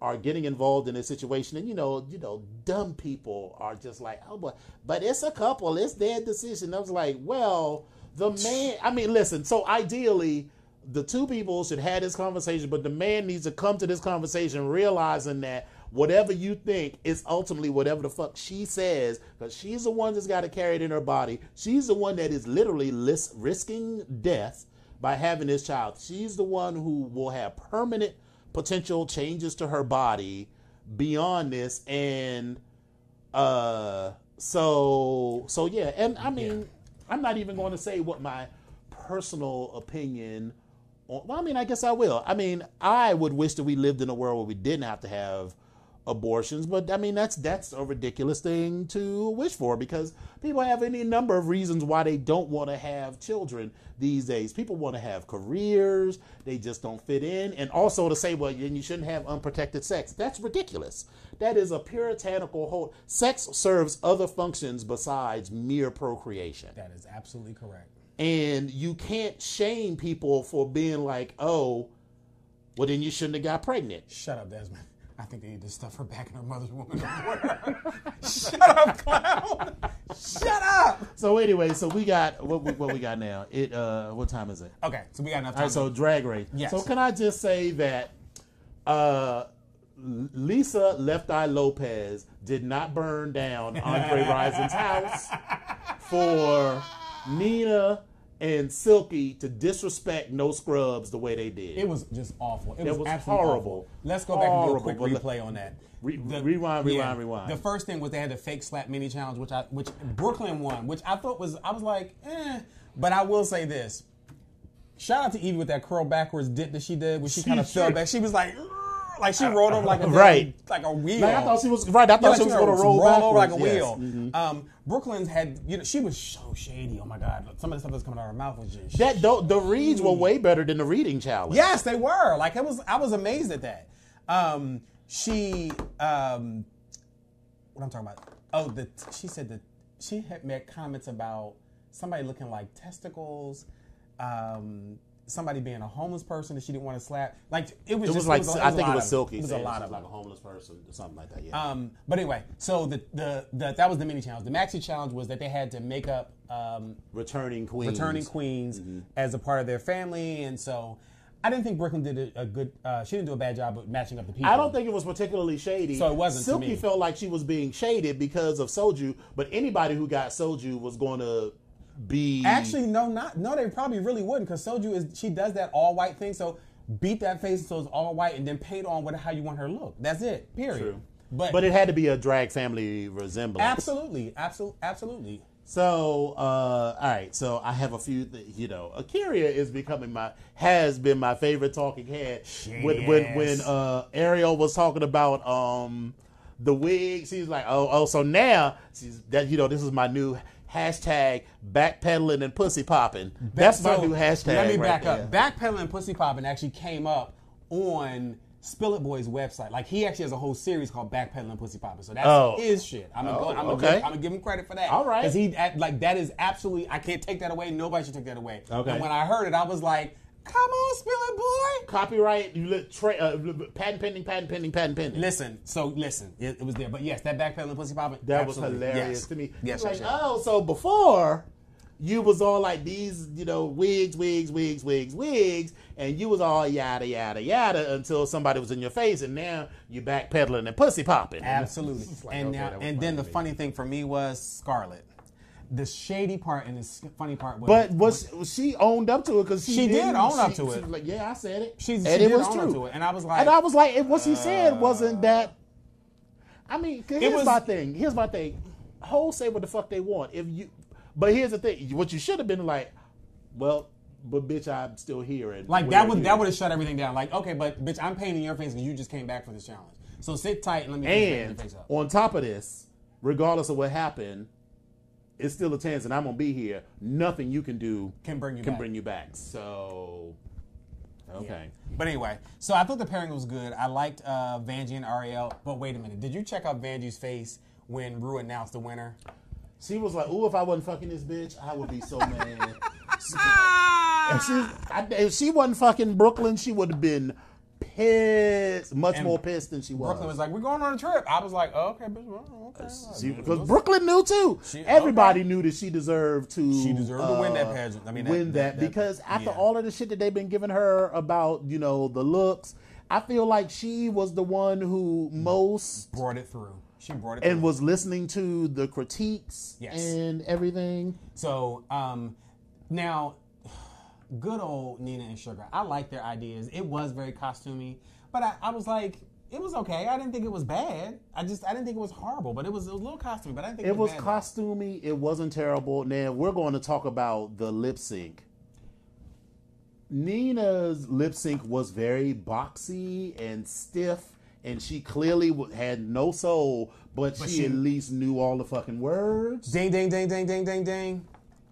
are getting involved in a situation, and you know, you know, dumb people are just like, oh, but but it's a couple, it's their decision. I was like, well, the man. I mean, listen. So ideally, the two people should have this conversation, but the man needs to come to this conversation realizing that whatever you think is ultimately whatever the fuck she says, because she's the one that's got to carry it in her body. She's the one that is literally lis- risking death by having this child. She's the one who will have permanent potential changes to her body beyond this and uh so so yeah and i mean i'm not even going to say what my personal opinion well i mean i guess i will. I mean i would wish that we lived in a world where we didn't have to have abortions but i mean that's that's a ridiculous thing to wish for because people have any number of reasons why they don't want to have children these days. People want to have careers. They just don't fit in. And also to say well then you shouldn't have unprotected sex. That's ridiculous. That is a puritanical whole sex serves other functions besides mere procreation. That is absolutely correct. And you can't shame people for being like oh well then you shouldn't have got pregnant Shut up, Desmond. I think they need to stuff her back in her mother's womb. Shut up, clown. Shut up. So anyway, so we got what, what we got now. It uh, what time is it? Okay, so we got enough All time. right, so drag race. Yes. So can I just say that uh, Lisa Left Eye Lopez did not burn down Andre Rison's house for Nina and Silky to disrespect No Scrubs the way they did. it was just awful. It was, was horrible. awful. Let's go back and do a Horrible, quick replay on that. Re- rewind, rewind, rewind. The first thing was they had the fake slap mini challenge, which I which Brooklyn won, which I thought was I was like, eh. But I will say this. Shout out to Yvie with that curl backwards dip that she did, where she She kind of fell back. She was like, "Ugh," like she rolled over like a Right. like a wheel. Like, I thought she was right. I Yeah, thought like she was going to roll, over like a yes. wheel. Um, Brooklyn's had, you know, she was so shady. Oh my god, some of the stuff that's coming out of her mouth was just That the, the reads were way better than the reading challenge. Yes, they were. Like it was. I was amazed at that. Um, she, um, what I'm talking about? Oh, the she said that she had made comments about somebody looking like testicles. Um, somebody being a homeless person that she didn't want to slap. Like it was. It just, was like a- I a think it was of Silky. It was a lot of like them. a homeless person or something like that. Yeah. Um, but anyway, so the, the the that was the mini challenge. The maxi challenge was that they had to make up um, returning queens. returning queens Mm-hmm. as a part of their family, and so I didn't think Brooklyn did a, a good. Uh, she didn't do a bad job of matching up the people. I don't think it was particularly shady. So it wasn't Silky felt like she was being shaded because of Soju, but anybody who got Soju was going to be Actually, no, not no. They probably really wouldn't because Soju is she does that all white thing. So beat that face so it's all white, and then paint on what how you want her to look. That's it. Period. True. But, But it had to be a drag family resemblance. absolutely, absolutely, absolutely. So, uh, all right. So I have a few. Th- you know, A'keria is becoming my has been my favorite talking head. When when when uh, Ariel was talking about um the wig, she's like, oh oh. So now she's that you know this is my new hashtag backpedaling and pussy popping. That's my new hashtag. Let me right back there. up. Backpedaling and pussy popping actually came up on Spill It Boy's website. Like he actually has a whole series called Backpedaling and Pussy Popping. So that's Oh. his shit. I'm gonna, Oh, go, I'm, gonna oh, okay. give, I'm gonna give him credit for that. All right. Because he like that is absolutely. I can't take that away. Nobody should take that away. Okay. And when I heard it, I was like, "Come on, Spill It Boy." Copyright, you li- tra- uh, patent pending, patent pending, patent pending. Listen, so listen, it, it was there, but yes, that backpedaling pussy popping. That was hilarious Yes. to me. Yes, like, yes, yes. oh, so before you was all like these, you know, wigs, wigs, wigs, wigs, wigs, and you was all yada yada yada until somebody was in your face, and now you backpedaling and pussy popping. Absolutely. Like, and okay, now, and then the funny thing for me was Scarlet. The shady part and the funny part was. But was she owned up to it because she, She did own up she- to she it. was like, yeah, I said it, She- and she it did was own true. up to it, and I was like- and I was like, what she said uh, wasn't that. I mean, here's was- my thing. Here's my thing. hoes say what the fuck they want. If you, but here's the thing: what you should have been like, well, but bitch, I'm still here. And Like that would that would have shut everything down. Like, okay, but bitch, I'm painting your face because you just came back for this challenge. So sit tight and let me And your face up. on top of this, regardless of what happened, it's still a chance, and I'm gonna be here. Nothing you can do Can bring you can back. bring you back. So, okay. But anyway, so I thought the pairing was good. I liked uh, Vanjie and Ariel. But wait a minute, did you check out Vanjie's face when Ru announced the winner? She was like, "Ooh, if I wasn't fucking this bitch, I would be so mad." if, she, I, if she wasn't fucking Brooklyn, she would have been pissed, much And more pissed than she was. Brooklyn was like, "We're going on a trip." I was like, oh, "Okay, bitch, well, okay." Because Brooklyn knew too. She- Everybody knew that she deserved to. She deserved to win that uh, pageant. I mean, that- win that, that- that- because after yeah. all of the shit that they've been giving her about, you know, the looks, I feel like she was the one who most brought it through. She brought it and through. was listening to the critiques Yes. and everything. So um, now, good old Nina and Sugar. I like their ideas. It was very costumey, but I, I was like, it was okay. I didn't think it was bad. I just I didn't think it was horrible, but it was, it was a little costumey. But I didn't think it, It was bad. costumey. It wasn't terrible. Now we're going to talk about the lip sync. Nina's lip sync was very boxy and stiff, and she clearly had no soul, but, she, she- at least knew all the fucking words. Ding ding ding ding ding ding ding.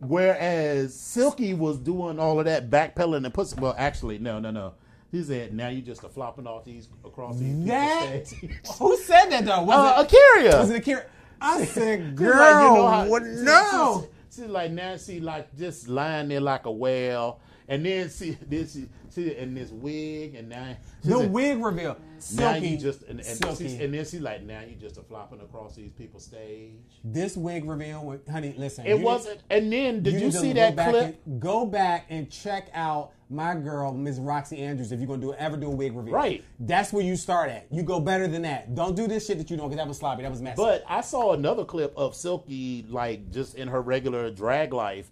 Whereas Silky was doing all of that backpedaling and pussy. Well, actually, no, no, no. He said, "Now you just a flopping off these across these That who said that though? Was uh, it A'keria. was it A'keria? I said, girl, like, you know how- what? No. She's, she's like Nancy, like just lying there like a whale, and then she, then she, she in this wig, and now The wig reveal. Now Silky, you just, and, and, Silky. she's, and then she's like, now you just a flopping across these people's stage. this wig reveal, honey, listen. It wasn't. And then did you, to see that clip? and- go back and check out my girl, Ms. Roxxxy Andrews. If you're gonna do ever do a wig reveal, Right. That's where you start at. You go better than that. Don't do this shit that you don't, because that was sloppy. That was messy. But I saw another clip of Silky, like just in her regular drag life.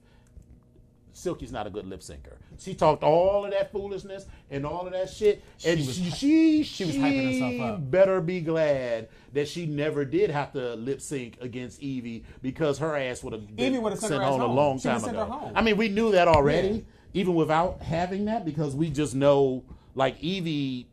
Silky's not a good lip syncer. She talked all of that foolishness and all of that shit, and was she she, she was hyping herself up. better be glad that she never did have to lip sync against Yvie because her ass would have been Yvie sent sent her ass home a long She time sent her ago. home. I mean, we knew that already, Yeah. even without having that, because we just know like Yvie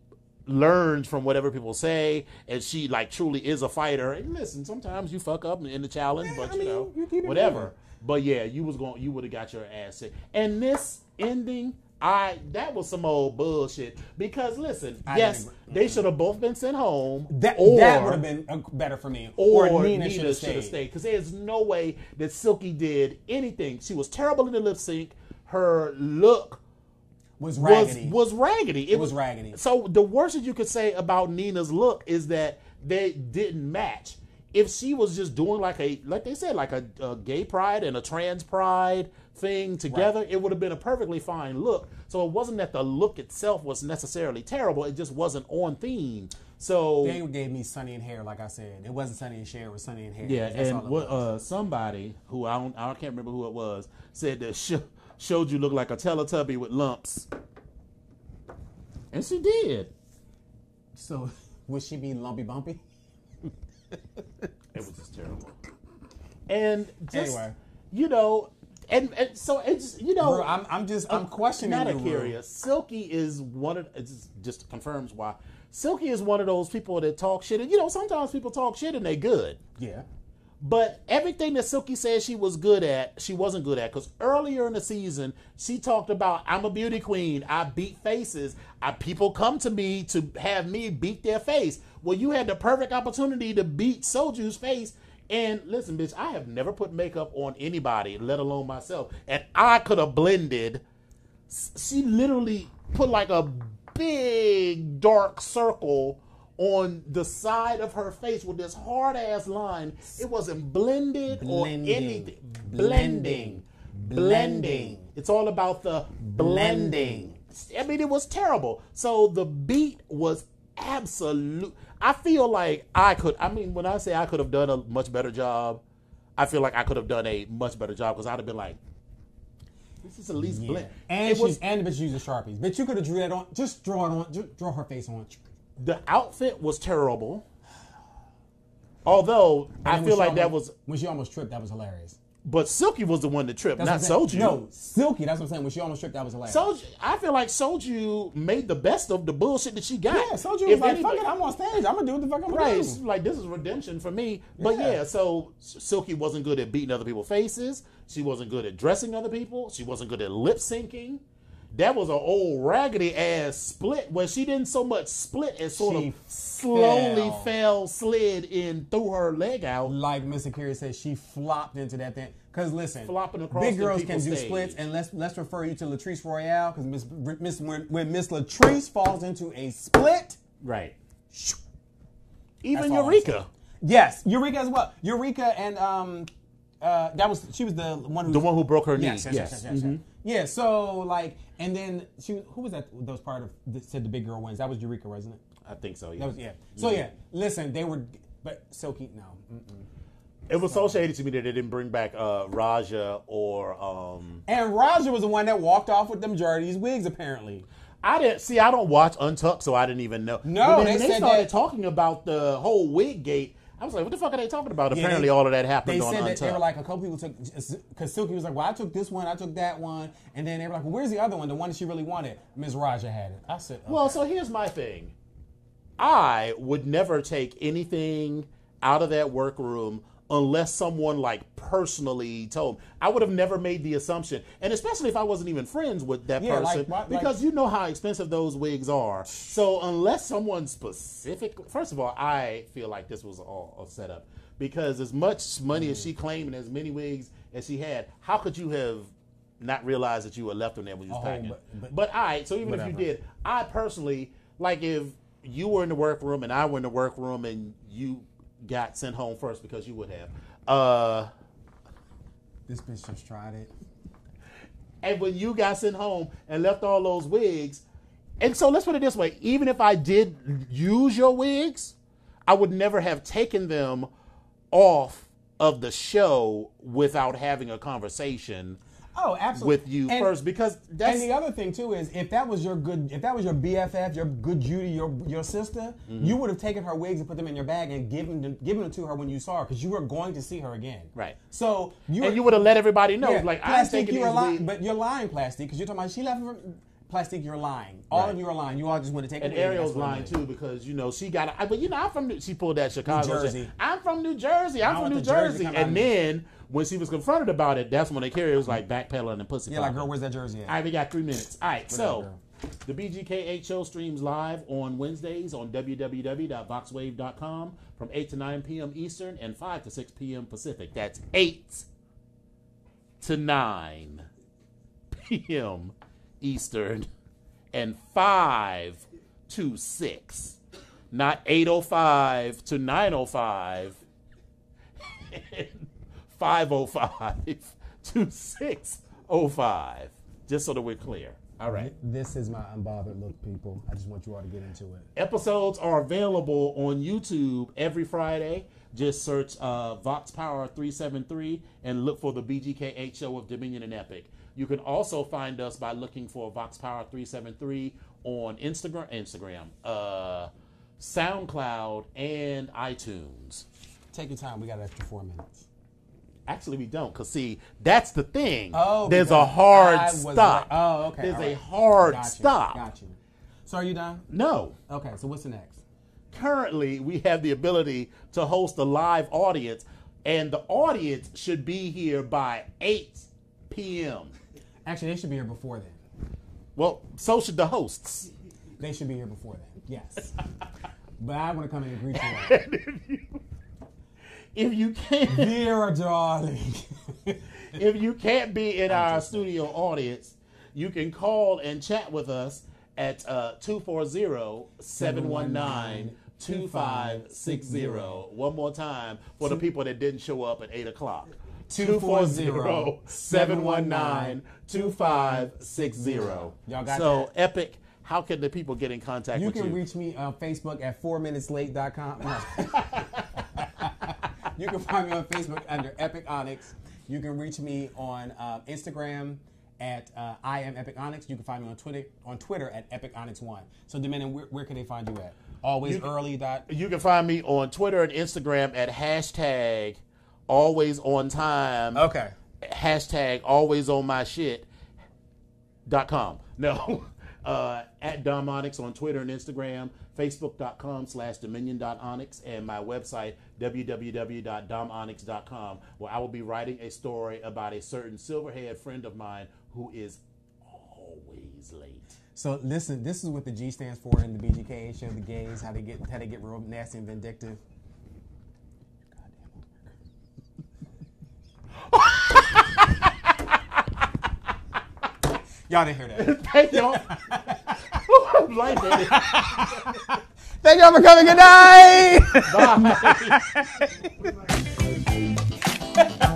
learns from whatever people say, and she like truly is a fighter. And listen, sometimes you fuck up in the challenge, but I you mean, know, you whatever. But yeah, you was going, you would have got your ass sick. And this ending, I that was some old bullshit. Because listen, I yes, didn't they should have both been sent home. that or, that would have been uh, better for me. or, Or, Nina, Nina, should have stayed. Because there's no way that Silky did anything. She was terrible in the lip sync. Her look Was was raggedy. was raggedy. It, was raggedy. So the worst that you could say about Nina's look is that they didn't match. If she was just doing like a like they said like a, a gay pride and a trans pride thing together, it would have been a perfectly fine look. So it wasn't that the look itself was necessarily terrible. It just wasn't on theme. So they gave me Sunny and hair, like I said. It wasn't Sunny and Cher, it was Sunny and hair. yeah, That's and what uh, somebody who I don't I can't remember who it was said that sh- showed you look like a Teletubby with lumps, and she did. So would she be lumpy bumpy? It was just terrible. And just Anyway. you know, and, and so it's you know, Bro, I'm, I'm just I'm questioning not you, a Ru. curious. Silky is one of it just, just confirms why. Silky is one of those people that talk shit, and you know sometimes people talk shit and they good. Yeah. But everything that Silky said she was good at, she wasn't good at. Because earlier in the season, she talked about, I'm a beauty queen. I beat faces. I, people come to me to have me beat their face. Well, you had the perfect opportunity to beat Soju's face. And listen, bitch, I have never put makeup on anybody, let alone myself. And I could have blended. She literally put like a big dark circle on the side of her face with this hard ass line. It wasn't blended or Blending. anything. Blending. Blending. Blending. It's all about the blending. I mean, it was terrible. So the beat was absolute. I feel like I could. I mean, when I say I could have done a much better job, I feel like I could have done a much better job because I'd have been like, "This is at least Yeah. blend." And it she's was and the bitch using sharpies. Bitch, you could have drew that on. Just draw it on. Just draw her face on. The outfit was terrible. Although And I feel like that was, when she almost tripped. That was hilarious. but Silky was the one that tripped, That's not what I'm saying. Soju. No, Silky. That's what I'm saying. When she almost tripped, that was hilarious. Soju, I feel like Soju made the best of the bullshit that she got. yeah, Soju was If like, anybody- "Fuck it, I'm on stage. I'm gonna do what the fuck I'm gonna Right, do." like this is redemption for me. But Yeah. yeah, so Silky wasn't good at beating other people's faces. She wasn't good at dressing other people. She wasn't good at lip syncing. That was an old raggedy ass split where she didn't so much split as sort She of slowly fell. fell, slid in, threw her leg out. like Miss A'keria said, she flopped into that thing. Cause listen, Flopping across big girls can people's do stage. splits, and let's let's refer you to Latrice Royale, because Miss Miss when, when Miss Latrice falls into a split, Right. Even all I'm Eureka. yes, Eureka as well. Eureka and um, uh, that was she was the one who The one who broke her knee. Yes, yes, yes, yes, yes, yes. Yeah, so like, and then she who was that? That was part of that said the big girl wins. That was Eureka, wasn't it? I think so, yeah. That was yeah. So yeah, listen, they were, but Silky no. Mm-mm. It was so shady to me that they didn't bring back uh, Ra'Jah or um, And Roger was the one that walked off with them Jardy's wigs, apparently. I didn't see. I don't watch Untucked, so I didn't even know. No, But then they said started that- talking about the whole wig gate. I was like, "What the fuck are they talking about?" Yeah, Apparently, they- all of that happened They on said uh, that Untucked. they were like a couple people took because Silky was like, "Well, I took this one, I took that one," and then they were like, "Well, where's the other one? The one that she really wanted?" Ms. Ra'Jah had it. I said, well, so here's my thing. I would never take anything out of that workroom unless someone like personally told me. I would have never made the assumption, and especially if I wasn't even friends with that Yeah, person, why- like- because you know how expensive those wigs are. So unless someone specific, first of all, I feel like this was all a setup because as much money as she mm. claimed and as many wigs as she had, how could you have? Not realized that you were left on there when you was Oh, packing. but- But, but- all right, so even if you did, I personally like if you were in the workroom and I were in the workroom and you got sent home first because you would have. Uh, this bitch just tried it. and when you got sent home and left all those wigs, and so let's put it this way: even if I did use your wigs, I would never have taken them off of the show without having a conversation Oh, absolutely. with you And- first because that's and the other thing too is if that was your good, if that was your BFF, your good Judy, your your sister, Mm-hmm. you would have taken her wigs and put them in your bag and given them given them to her when you saw her because you were going to see her again. Right. So you and you would have let everybody know, yeah, like plastic, you're lying, but you're lying, plastic, because you're talking about she left from plastic. You're lying. All Right. of you are lying. You all just want to take And Ariel's lying too because you know she got. I, but you know I'm from. New- She pulled that Chicago. shit. Jersey. I'm from New Jersey. I'm from New Jersey Jersey. come out of And then when she was confronted about it, that's when they carried. It was like backpedaling and pussy. Yeah, like girl, where's that jersey at? All right, we got three minutes. All right, so girl. the BGK8 show streams live on Wednesdays on www.voxwave.com from 8 to 9 p.m. Eastern and 5 to 6 p.m. Pacific. That's 8 to 9 p.m. Eastern and 5 to 6. Not 805 to 905 505 to 605. Just so that we're clear. All right. This is my unbothered look, people. I just want you all to get into it. Episodes are available on YouTube every Friday. Just search uh, Vox Power 373 and look for the BGK8 show of Dominion and Epic. You can also find us by looking for Vox Power 373 on Instagram, Instagram, uh, SoundCloud, and iTunes. Take your time. We got an extra four minutes. Actually, we don't, because see, that's the thing. Oh, There's a hard I stop. like- oh, okay. There's all a hard Got you, stop. Got you. So are you done? No. Okay. So what's the next? Currently, we have the ability to host a live audience, and the audience should be here by 8 p.m. Actually, they should be here before then. Well, so should the hosts. They should be here before then. Yes. but I want to come in and greet you. If you can't, Dear darling. if you can't be in our studio audience, you can call and chat with us at uh, 240-719-2560. One more time for the people that didn't show up at 8 o'clock. 240-719-2560. Y'all got so, that? Epic, how can the people get in contact You with you? you? Can reach me on Facebook at 4minuteslate.com. You can find me on Facebook under Epic Onyx. You can reach me on uh, Instagram at uh, I am Epic Onyx. You can find me on Twitter on Twitter at Epic Onyx One. So, Dominion, where, where can they find you at? Always You can- early dot. You can find me on Twitter and Instagram at hashtag always on time. Okay. Hashtag always on my shit. Dot com. No. Uh, at Dom Onyx on Twitter and Instagram, Facebook.com slash Dominion.onyx, and my website, www.domonyx.com, where I will be writing a story about a certain silverhead friend of mine who is always late. So listen, this is what the G stands for in the BGK show, the gays, how they get how they get real nasty and vindictive. Y'all didn't hear that. Thank y'all. I'm that. Thank y'all for coming. Good night. Bye.